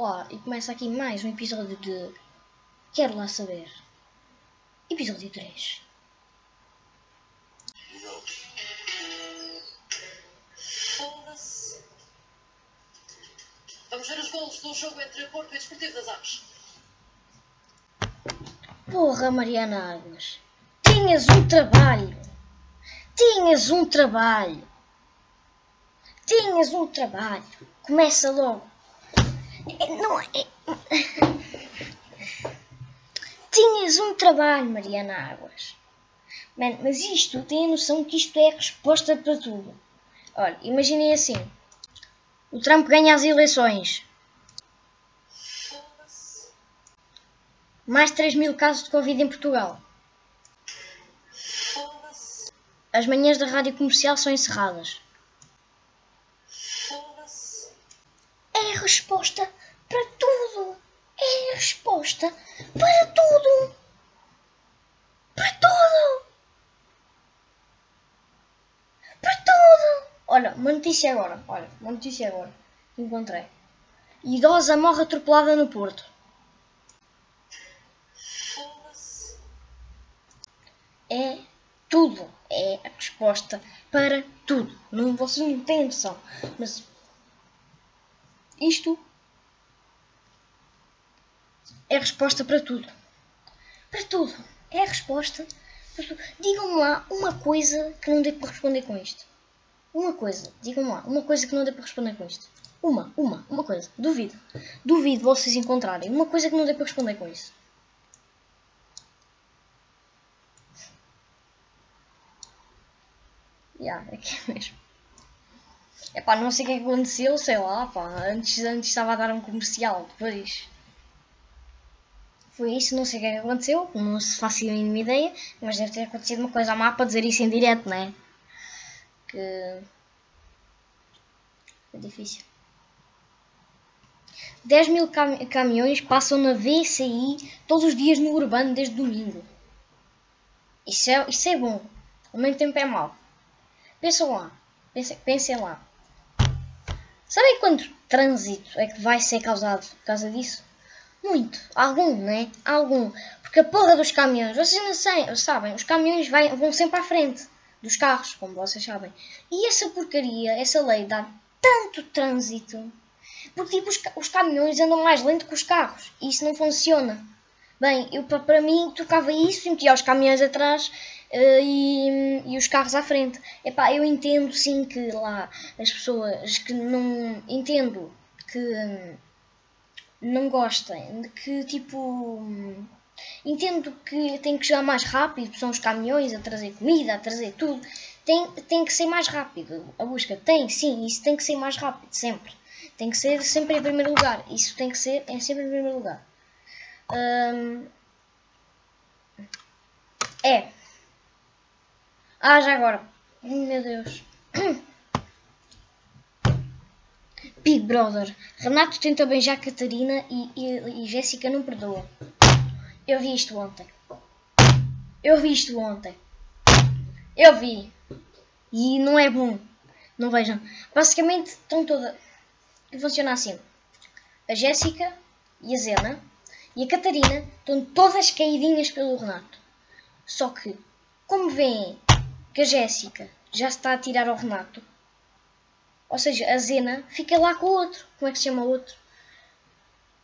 Olá, e começa aqui mais um episódio de Quero Lá Saber. Episódio 3. Foda-se. Vamos ver os golos do jogo entre o Porto e o Desportivo das Aves. Porra, Mariana Águas. Tinhas um trabalho. Tinhas um trabalho. Tinhas um trabalho. Começa logo. Não é. Tinhas um trabalho, Mariana Águas. Man, mas isto, tem a noção que isto é a resposta para tudo. Olha, imaginem assim. O Trump ganha as eleições. Mais 3 mil casos de Covid em Portugal. As manhãs da rádio comercial são encerradas. Foda-se. É a resposta para tudo. É a resposta para tudo. Para tudo. Para tudo. Olha, uma notícia agora. Olha, uma notícia agora. Encontrei. Idosa morre atropelada no Porto. É tudo. É a resposta para tudo. Não, vocês não têm noção. Mas isto é a resposta para tudo. Para tudo. É a resposta. Digam-me lá uma coisa que não dê para responder com isto. Uma coisa. Digam-me lá uma coisa que não dê para responder com isto. Uma, uma, uma coisa. Duvido. Duvido vocês encontrarem uma coisa que não dê para responder com isso. Ya, é que é mesmo. É pá, não sei o que é que aconteceu, sei lá, pá. Antes, antes estava a dar um comercial, depois. Foi isso, não sei o que é aconteceu, não se faço a mínima ideia, mas deve ter acontecido uma coisa má para dizer isso em direto, não é? Que. É difícil. 10 mil cam caminhões passam na VCI todos os dias no urbano desde domingo. Isso é, isso é bom, ao mesmo tempo é mau. Pensam lá, pensem, pensem lá. Sabem quanto trânsito é que vai ser causado por causa disso? Muito. Algum, né? Algum. Porque a porra dos caminhões, vocês não sei, sabem, os caminhões vai- vão sempre à frente dos carros, como vocês sabem. E essa porcaria, essa lei dá tanto trânsito. Porque tipo, os, os caminhões andam mais lento que os carros. E isso não funciona. Bem, eu pa- para mim tocava isso e metia os caminhões atrás eh, e os carros à frente. Epá, eu entendo sim que lá as pessoas que não. Entendo que hum, não gostem, que tipo. hum, Entendo que tem que chegar mais rápido, são os caminhões a trazer comida, a trazer tudo. Tem, tem que ser mais rápido. A busca tem, sim, isso tem que ser mais rápido, sempre. Tem que ser sempre em primeiro lugar. Isso tem que ser é sempre em primeiro lugar. Hum, é. Ah, já agora. Meu Deus. Big Brother. Renato tenta beijar Catarina e, e, e Jéssica não perdoa. Eu vi isto ontem. Eu vi isto ontem. Eu vi. E não é bom. Não vejam. Basicamente estão todas. Funciona assim. A Jéssica e a Zena e a Catarina estão todas caidinhas pelo Renato. Só que, como veem que a Jéssica já está a tirar ao Renato, ou seja, a Zena fica lá com o outro. Como é que se chama o outro?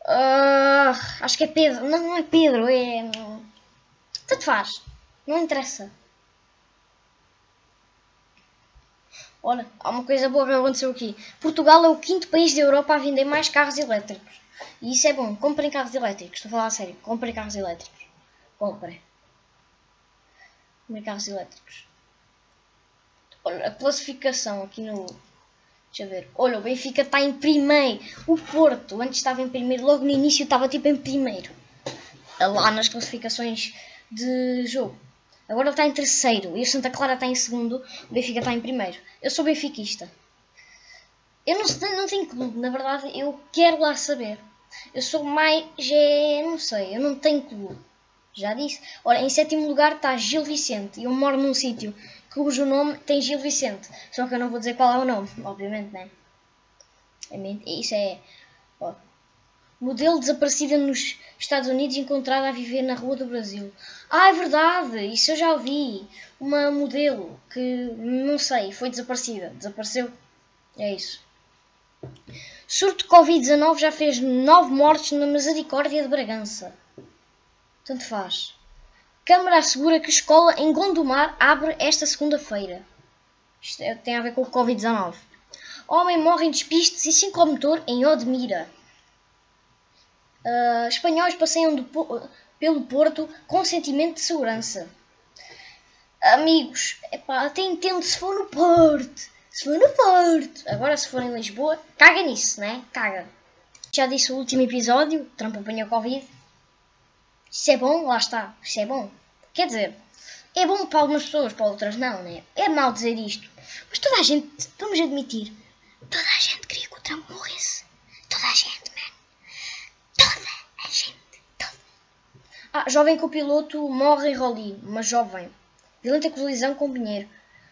Ah, acho que é Pedro. Não, não é Pedro, é. Tanto faz. Não interessa. Olha, há uma coisa boa que aconteceu aqui. Portugal é o quinto país da Europa a vender mais carros elétricos. E isso é bom. Comprem carros elétricos. Estou a falar a sério. Comprem carros elétricos. Comprem. Comprem carros elétricos. Olha, a classificação aqui no. Deixa eu ver. Olha, o Benfica está em primeiro. O Porto, antes estava em primeiro. Logo no início estava tipo em primeiro. Lá nas classificações de jogo. Agora está em terceiro e o Santa Clara está em segundo. O Benfica está em primeiro. Eu sou benfiquista. Eu não, não tenho clube, na verdade, eu quero lá saber. Eu sou mais. É, não sei, eu não tenho clube. Já disse. Ora, em sétimo lugar está Gil Vicente. Eu moro num sítio cujo nome tem Gil Vicente. Só que eu não vou dizer qual é o nome, obviamente, né? É Isso é. ó, Modelo desaparecida nos Estados Unidos encontrada a viver na rua do Brasil. Ah, é verdade, isso eu já ouvi. Uma modelo que, não sei, foi desaparecida. Desapareceu. É isso. Surto de Covid-19 já fez nove mortes na Misericórdia de Bragança. Tanto faz. Câmara assegura que escola em Gondomar abre esta segunda-feira. Isto é- tem a ver com o Covid-19. Homem morre em despistes e sem motor em Odmira. Ah, espanhóis passeiam pelo Porto com sentimento de segurança. Amigos, epá, até entendo se for no Porto. Se for no Porto. Agora, se for em Lisboa, caga nisso, né? Caga. Já disse o último episódio, Trump apanhou Covid. Isso é bom, lá está. Isso é bom. Quer dizer, é bom para algumas pessoas, para outras não, né? É mau dizer isto. Mas toda a gente, vamos admitir, toda a gente queria que o Trump morresse. Toda a gente, man. Toda a gente. Toda. Ah, jovem copiloto morre em Roli. Uma jovem. Violenta colisão com pinheiro.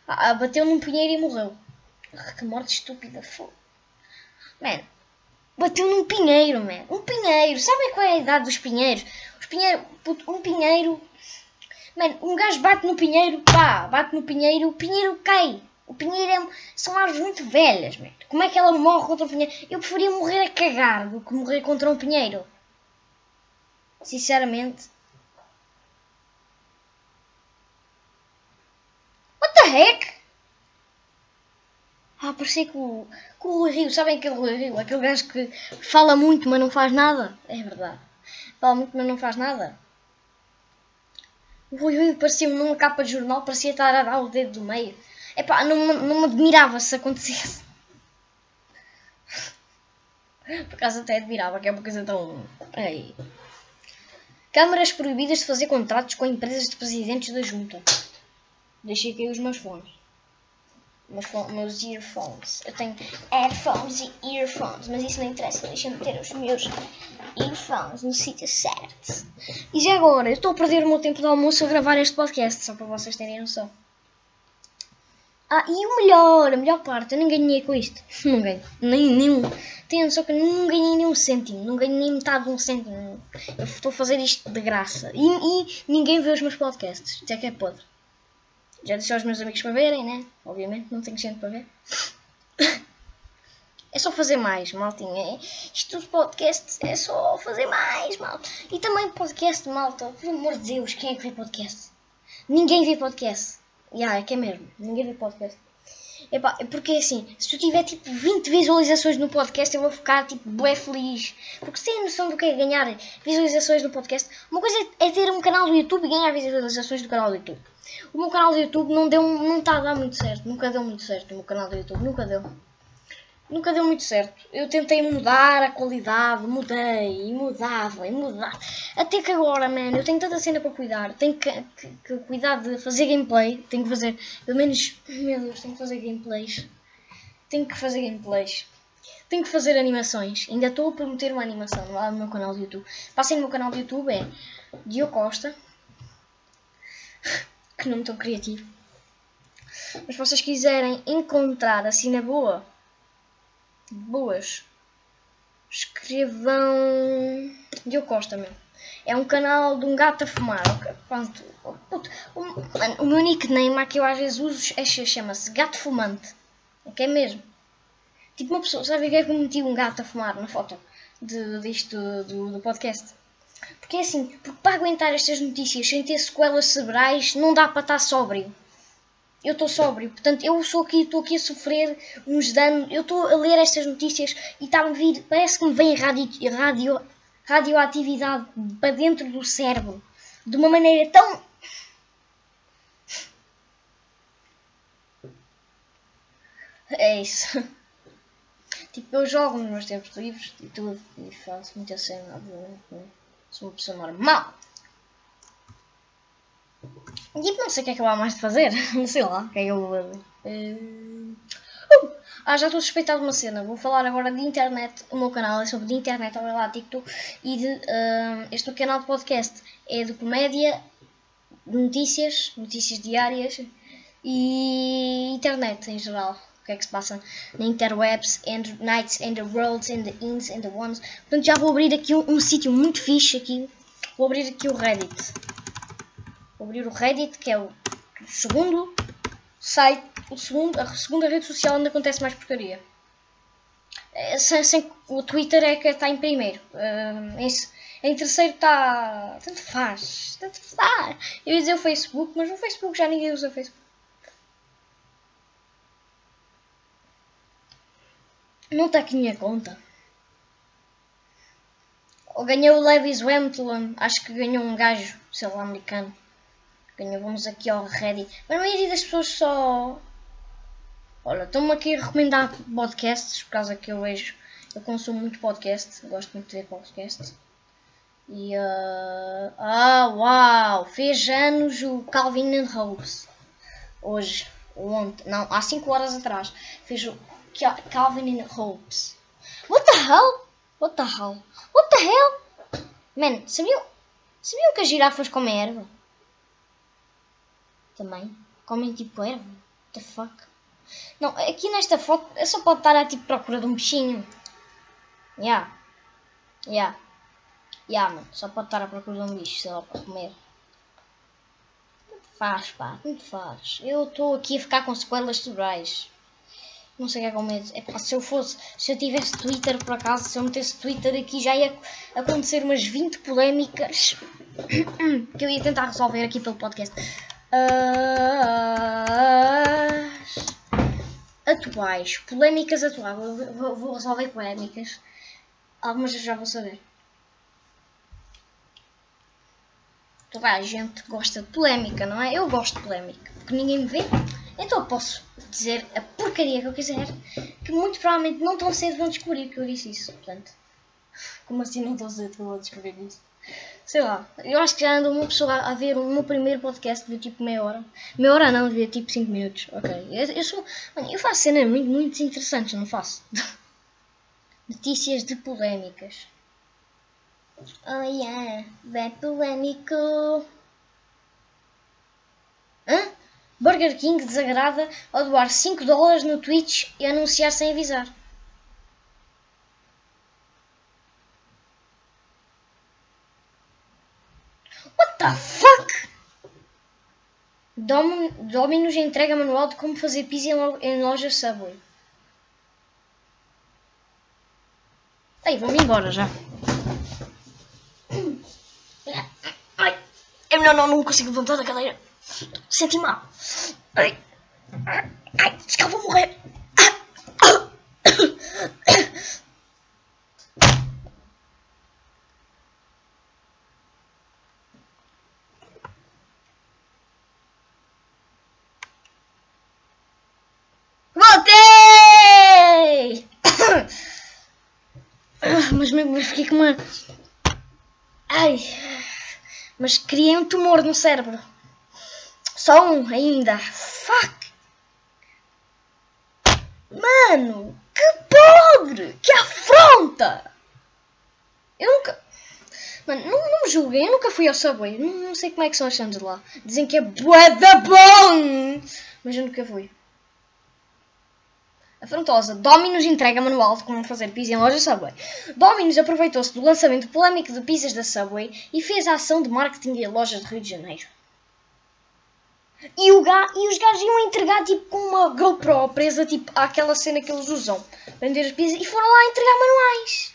Ah, ah, bateu num pinheiro e morreu. Ah, que morte estúpida. Fogo. Man, bateu num pinheiro, man. Um pinheiro. Sabem qual é a idade dos pinheiros? Os pinheiros, um pinheiro. Man, um gajo bate no pinheiro, pá, bate no pinheiro, o pinheiro cai. O pinheiro é, são árvores muito velhas, man. Como é que ela morre contra um pinheiro? Eu preferia morrer a cagar do que morrer contra um pinheiro. Sinceramente. What the heck? Ah, parecia que o, Rui Rio, sabem aquele Rui Rio? Aquele gajo que fala muito, mas não faz nada. É verdade. Fala muito, mas não faz nada. O Rui Rio parecia-me numa capa de jornal, parecia estar a dar o dedo do meio. Epá, não, não me admirava se acontecesse. Por acaso até admirava, que é uma coisa tão... Ei. Câmaras proibidas de fazer contratos com empresas de presidentes da junta. Deixei cair os meus fones. Meus, earphones. Eu tenho headphones e earphones, mas isso não interessa. Deixa-me ter os meus earphones no sítio certo. E já agora, eu estou a perder o meu tempo de almoço a gravar este podcast, só para vocês terem noção. Ah, e o melhor, a melhor parte, eu não ganhei com isto. Não ganhei. Nem nenhum. Tenho noção que não ganhei nenhum cêntimo. Não ganhei nem metade de um cêntimo. Eu estou a fazer isto de graça. E, e ninguém vê os meus podcasts. Isso é que é podre. Já disse aos meus amigos para verem, né? Obviamente, não tenho gente para ver. É só fazer mais, maltinha. É- Isto dos podcasts é só fazer mais, malta. E também podcast, malta. Por amor de Deus, quem é que vê podcast? Ninguém vê podcast. Já, é que é mesmo. Ninguém vê podcast. Epá, é porque assim, se eu tiver tipo 20 visualizações no podcast, eu vou ficar tipo bué feliz. Porque se tem noção do que é ganhar visualizações no podcast, uma coisa é ter um canal do YouTube e ganhar visualizações do canal do YouTube. O meu canal do YouTube não deu, não está a dar muito certo. Nunca deu muito certo o meu canal do YouTube. Nunca deu. Nunca deu muito certo. Eu tentei mudar a qualidade, mudei e mudava e mudava. Até que agora, man, eu tenho tanta cena para cuidar. Tenho que, que- que cuidar de fazer gameplay. Tenho que fazer, pelo menos, meu Deus, tenho que fazer gameplays. Tenho que fazer gameplays. Tenho que fazer animações. Ainda estou a prometer uma animação lá no meu canal do YouTube. Passem no meu canal do YouTube, é Diogo Costa. Que nome tão criativo. Mas se vocês quiserem encontrar assim na boa, boas, escrevam Diogo Costa mesmo. É um canal de um gato a fumar. ok? Pronto. Puto, o, meu nickname aqui eu às vezes uso é- chama-se Gato Fumante. É que é mesmo. Tipo uma pessoa, sabe que é que eu meti um gato a fumar na foto de, disto do, do podcast? Porque é assim, porque para aguentar estas notícias sem ter sequelas cerebrais não dá para estar sóbrio. Eu estou sóbrio, portanto eu sou aqui, estou aqui a sofrer uns danos. Eu estou a ler estas notícias e está a vir, parece que me vem radio, radio, radioatividade para dentro do cérebro de uma maneira tão. É isso. Tipo, eu jogo nos meus tempos livres e tudo, e faço muita cena, obviamente. Né? Sou uma pessoa normal. Tipo, não sei o que é que eu há mais de fazer. Não sei lá o que é que eu vou fazer. Eh, uh! Ah, já estou a suspeitar de uma cena. Vou falar agora de internet. O meu canal é sobre de internet, olha lá, TikTok. E de, ah, este canal de podcast é de comédia, de notícias, notícias diárias e internet em geral. o que é que se passa na interwebs, and nights, and the worlds, and the ins, and the ones. Portanto, já vou abrir aqui um, um sítio muito fixe aqui. Vou abrir aqui o Reddit. Abrir o Reddit, que é o segundo site, o segundo, a segunda rede social onde acontece mais porcaria. É, sem, sem- o Twitter é que está em primeiro. Ah, em, em terceiro está. Tanto faz. Tanto faz. Eu ia dizer o Facebook, mas o Facebook já ninguém usa o Facebook. Não está aqui minha conta. Eu ganhei o Lewis Hamilton. Acho que ganhou um gajo, sei lá, americano. Ganhou, vamos aqui ao Reddit. Mas a maioria das pessoas só. Olha, estou-me aqui a recomendar podcasts, por causa que eu vejo. Eu consumo muito podcast, gosto muito de ver podcast. E. ah, ah, uau! Fez anos o Calvin and Hobbes. Hoje, ontem, não, há 5 horas atrás. Fez o Ca- Calvin and Hobbes. What the hell? What the hell? What the hell? Man, sabiam, sabiam que as girafas comem erva? Também? Comem tipo erva? What the fuck? Não, aqui nesta foto é só pode estar a tipo procura de um bichinho. Yeah. Yeah. Yeah, mano. Só pode estar à procura de um bicho, sei lá, para comer. Faz, pá. Tanto faz. Eu estou aqui a ficar com sequelas cerebrais. Não sei o que é com medo. É pá, se eu fosse, se eu tivesse Twitter por acaso, se eu metesse Twitter aqui já ia acontecer umas 20 polémicas que eu ia tentar resolver aqui pelo podcast. As atuais, polémicas atuais. Vou, vou- resolver polémicas. Algumas já vou saber. Toda a gente gosta de polémica, não é? Eu gosto de polémica, porque ninguém me vê. Então posso dizer a porcaria que eu quiser, que muito provavelmente não tão cedo vão descobrir que eu disse isso. Portanto, como assim não tão cedo vou descobrir isso? Sei lá, eu acho que já andou uma pessoa a ver o meu primeiro podcast de tipo meia hora. Meia hora não, devia tipo 5 minutos. Ok. Eu, eu sou. mano, eu faço cenas muito, muito interessantes, não faço? Notícias de polémicas. Oh yeah, é polêmico. Hã? Burger King desagrada ao doar 5 dólares no Twitch e anunciar sem avisar. The fuck? Dominus entrega manual de como fazer pizza em, lo- em loja Subway. Ei, vamos embora já. Ai, é melhor não, não consigo levantar da cadeira. Senti mal. Ai, ai, se que eu vou morrer. Voltei! Ah, Mas, me- mas fiquei com uma. Ai. Mas criei um tumor no cérebro. Só um ainda. Fuck! Mano! Que podre! Que afronta! Eu nunca. Mano, não, não me julguem, eu nunca fui ao Subway. Não, não sei como é que são as sandes lá. Dizem que é bué da bom! Mas eu nunca fui. Afrontosa. Dominus entrega manual de como fazer pizza em loja Subway. Dominus aproveitou-se do lançamento polémico de pizzas da Subway e fez a ação de marketing em lojas de Rio de Janeiro. E, o ga e os gajos iam entregar tipo com uma GoPro presa tipo àquela cena que eles usam. Vender as pizzas e foram lá entregar manuais.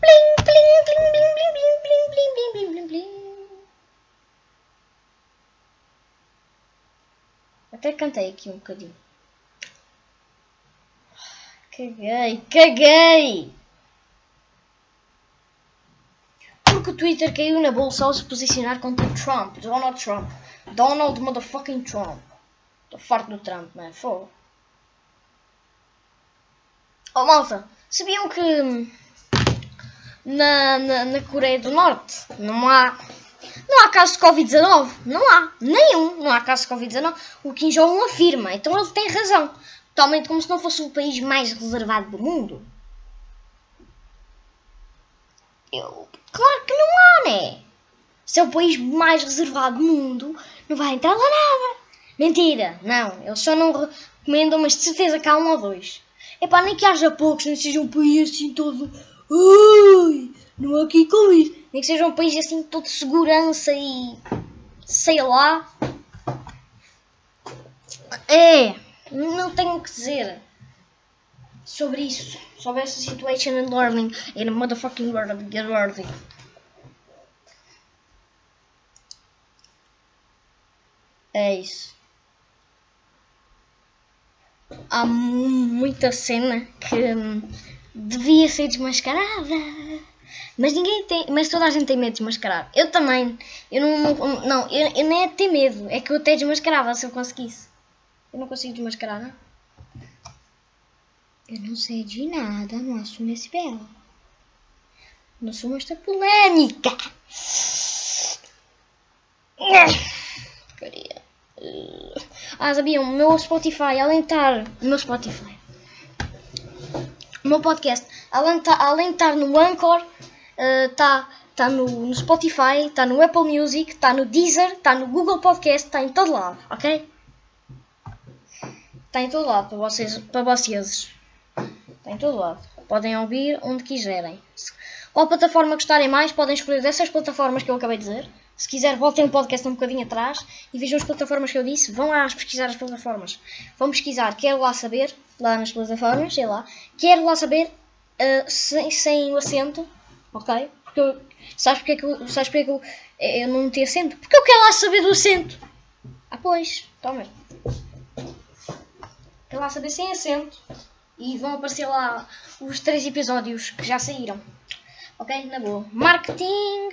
Plim, plim, plim, plim, plim, plim, plim, plim, plim, plim, Até cantei aqui um bocadinho. Caguei, caguei! Porque o Twitter caiu na bolsa ao se posicionar contra Trump, Donald Trump. Donald motherfucking Trump. Estou farto do Trump, man. Fogo. Oh, malta, sabiam que hum, na, na, na Coreia do Norte não há não há caso de Covid-19. Não há. Nenhum. Não há caso de Covid-19. O Kim Jong-un afirma. Então ele tem razão. Totalmente como se não fosse o país mais reservado do mundo. Eu... Claro que não há, né? Se é o país mais reservado do mundo, não vai entrar lá nada. Mentira! Não, eles só não recomendam, mas de certeza que há um ou dois. Epá, nem que haja poucos, nem seja um país assim todo. Ui, não há aqui Covid. Nem que seja um país assim todo de segurança e. sei lá. É, não tenho o que dizer sobre isso. Sobre essa situation and learning in a motherfucking world. Get worthy. É isso. Há mu- muita cena que hum, devia ser desmascarada. Mas ninguém tem. Mas toda a gente tem medo de desmascarar. Eu também. Eu não. Não, não, eu, eu nem é ter medo. É que eu até desmascarava se eu conseguisse. Eu não consigo desmascarar, não? Eu não sei de nada, não assumo esse belo. Não assumo esta. Porcaria. Ah, sabiam? O meu Spotify, além de estar. O meu Spotify. O meu podcast, além estar, além de estar no Anchor, está tá no, no Spotify, está no Apple Music, está no Deezer, está no Google Podcast, está em todo lado, ok? Está em todo lado para vocês. Para vocês. Está em todo lado. Podem ouvir onde quiserem. Qual plataforma gostarem mais, podem escolher dessas plataformas que eu acabei de dizer. Se quiser, voltem o podcast um bocadinho atrás e vejam as plataformas que eu disse. Vão lá pesquisar as plataformas. Vão pesquisar, quero lá saber, lá nas plataformas, sei lá. Quero lá saber, ah, sem, sem o acento, ok? Porque eu, sabes porque é que eu, sabes porque é que eu, eu não meti acento? Porque eu quero lá saber do acento. Ah, pois, toma. Quero lá saber sem acento. E vão aparecer lá os três episódios que já saíram. Ok? Na boa. Marketing.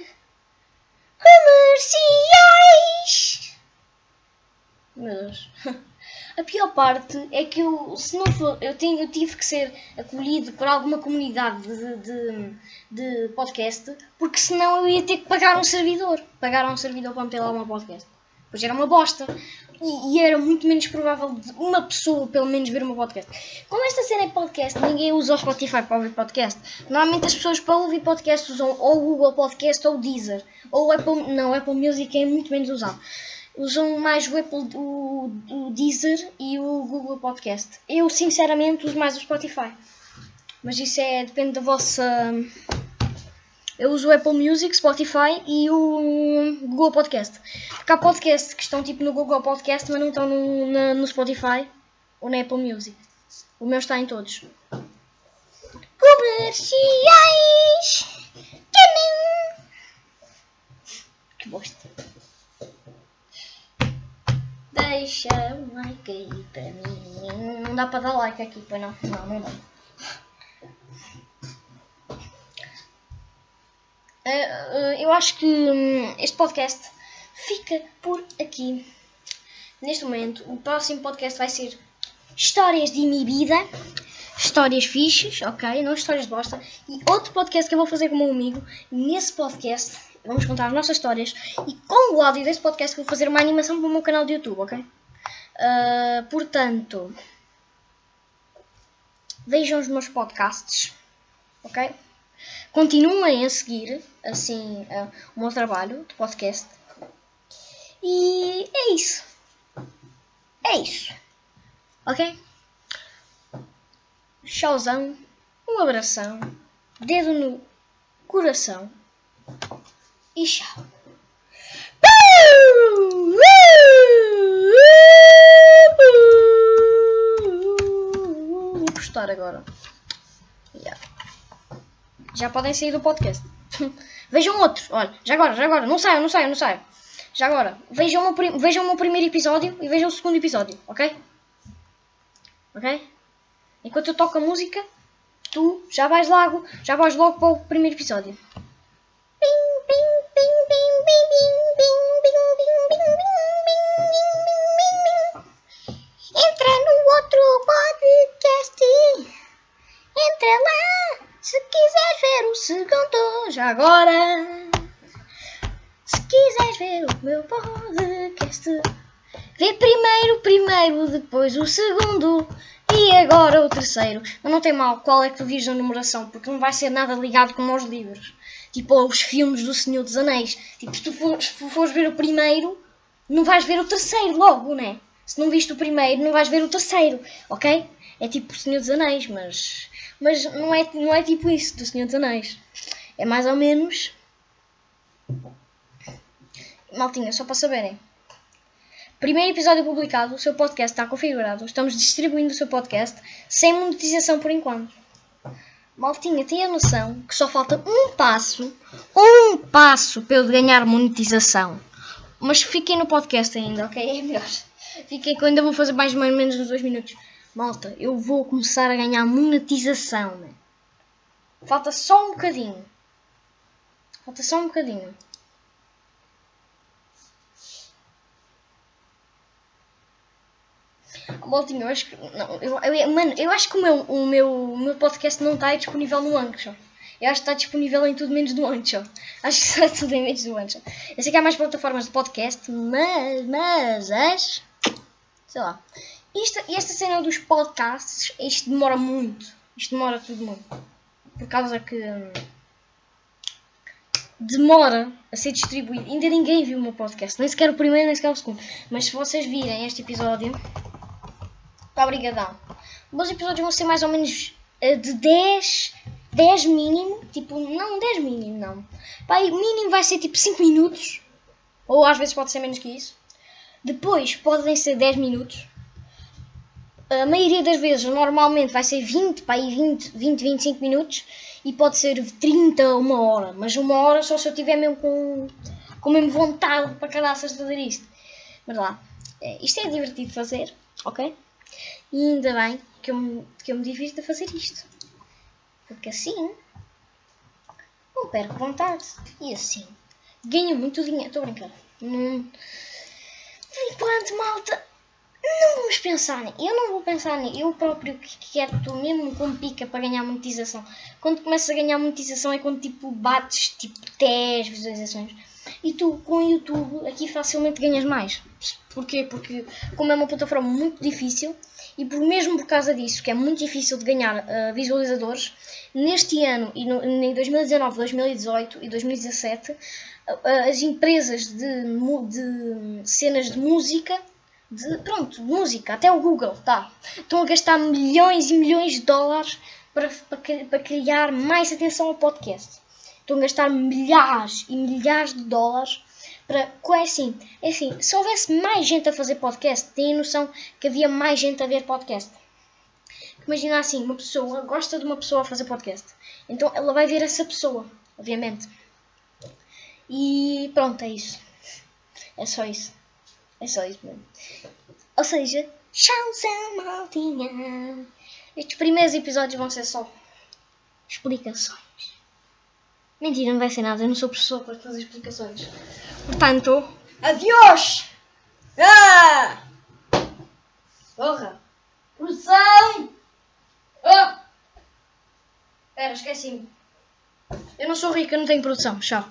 Comerciais. Meu Deus. A pior parte é que eu, se não for, eu, tenho, eu tive que ser acolhido por alguma comunidade de, de, de podcast, porque senão eu ia ter que pagar um servidor. Pagar um servidor para meter lá uma podcast. Pois era uma bosta. E, e era muito menos provável de uma pessoa, pelo menos, ver uma podcast. Como esta cena é podcast, ninguém usa o Spotify para ouvir podcast. Normalmente as pessoas para ouvir podcast usam ou o Google Podcast ou o Deezer. Ou Apple. Não, Apple Music é muito menos usado. Usam mais o Apple, o, o Deezer e o Google Podcast. Eu, sinceramente, uso mais o Spotify. Mas isso é, depende da vossa. Eu uso o Apple Music, Spotify e o Google Podcast. Porque há podcasts que estão tipo no Google Podcast, mas não estão no, na- no Spotify ou na Apple Music. O meu está em todos. Comerciais! Que bosta. Deixa um like aí para mim. Não dá para dar like aqui, pois não? Não, não dá. Eh, eh, eu acho que hum, este podcast fica por aqui. Neste momento, o próximo podcast vai ser Histórias de minha vida. Histórias fixes, ok? Não histórias de bosta. E outro podcast que eu vou fazer com o meu amigo. Nesse podcast, vamos contar as nossas histórias. E com o áudio desse podcast, vou fazer uma animação para o meu canal de YouTube, ok? Ah, portanto, vejam os meus podcasts, ok? Continuem a seguir, assim, ah, o meu trabalho de podcast. E é isso. É isso. Ok? Tchauzão. Um abração. Dedo no coração. E tchau. Vou postar agora. Já podem sair do podcast. Vejam outros. Olha, já agora, já agora. Não saiam, não saiam, não saiam. Já agora. Vejam o, meu vejam o meu primeiro episódio e vejam o segundo episódio, ok? Ok? Enquanto eu toco a música, tu já vais logo, já vais logo para o primeiro episódio. Entra no outro podcast. Entra lá, se quiseres ver o segundo, já agora. Se quiseres ver o meu podcast, vê primeiro o primeiro, depois o segundo e agora o terceiro. Mas não tem mal qual é que tu vires na numeração, porque não vai ser nada ligado como aos livros. Tipo aos filmes do Senhor dos Anéis. Tipo, se tu fores, fores ver o primeiro, não vais ver o terceiro logo, né? Se não viste o primeiro, não vais ver o terceiro, ok? É tipo o Senhor dos Anéis, mas. Mas não é, não é tipo isso do Senhor dos Anéis. É mais ou menos. Maltinha, só para saberem. Primeiro episódio publicado, o seu podcast está configurado. Estamos distribuindo o seu podcast sem monetização por enquanto. Maltinha, tem a noção que só falta um passo, um passo para eu ganhar monetização. Mas fiquem no podcast ainda, ok? É melhor. Fiquem que eu ainda vou fazer mais ou menos uns dois minutos. Malta, eu vou começar a ganhar monetização. Falta só um bocadinho. Falta só um bocadinho. Maltinho, eu acho que. Não, eu, eu- mano, eu acho que o meu, o meu, o meu podcast não está disponível no Anchor. Eu acho que está disponível em tudo menos do Anchor. Acho que está tudo em menos do Anchor. Eu sei que há mais plataformas de podcast, mas. Mas. As, sei lá. Isto, esta cena dos podcasts, isto demora muito. Isto demora tudo muito. Por causa que. hum, Demora a ser distribuído. Ainda ninguém viu o meu podcast. Nem sequer o primeiro, nem sequer o segundo. Mas se vocês virem este episódio. Obrigadão. Os episódios vão ser mais ou menos eh, de 10. 10 mínimo. Tipo, não 10 mínimo, não. O mínimo vai ser tipo 5 minutos. Ou às vezes pode ser menos que isso. Depois podem ser 10 minutos. A maioria das vezes, normalmente, vai ser 20, pá, aí 20, 20, 25 minutos. E pode ser 30, uma hora. Mas uma hora só se eu tiver mesmo com, com mesmo vontade para caraças de fazer isto. Mas lá, é, isto é divertido de fazer, ok? E ainda bem que eu, me- que eu me divirto a fazer isto. Porque assim não perco vontade. E assim ganho muito dinheiro. Estou a brincar. Não... Por enquanto, malta, não vamos pensar nisso. Eu não vou pensar nisso. Eu próprio que quero, estou mesmo com pica para ganhar monetização. Quando começas a ganhar monetização é quando tipo bates tipo 10 visualizações. E tu com o YouTube aqui facilmente ganhas mais. Porquê? Porque como é uma plataforma muito difícil e por mesmo por causa disso, que é muito difícil de ganhar ah, visualizadores, neste ano e no, em 2019, 2018 e 2017, ah, ah, as empresas de, de cenas de música, de, pronto, de música, até o Google, tá, estão a gastar milhões e milhões de dólares para, para, para criar mais atenção ao podcast. Estão a gastar milhares e milhares de dólares para. É assim, é assim, se houvesse mais gente a fazer podcast, têm noção que havia mais gente a ver podcast. Imagina assim, uma pessoa gosta de uma pessoa a fazer podcast. Então ela vai ver essa pessoa, obviamente. E pronto, é isso. É só isso. É só isso mesmo. Ou seja, tchauzão, maltinha. Estes primeiros episódios vão ser só explicações. Mentira, não vai ser nada. Eu não sou professor para fazer explicações. Portanto, adiós! Ah! Porra! Produção! Ah! Espera, esqueci-me. Eu não sou rica, não tenho produção. Tchau.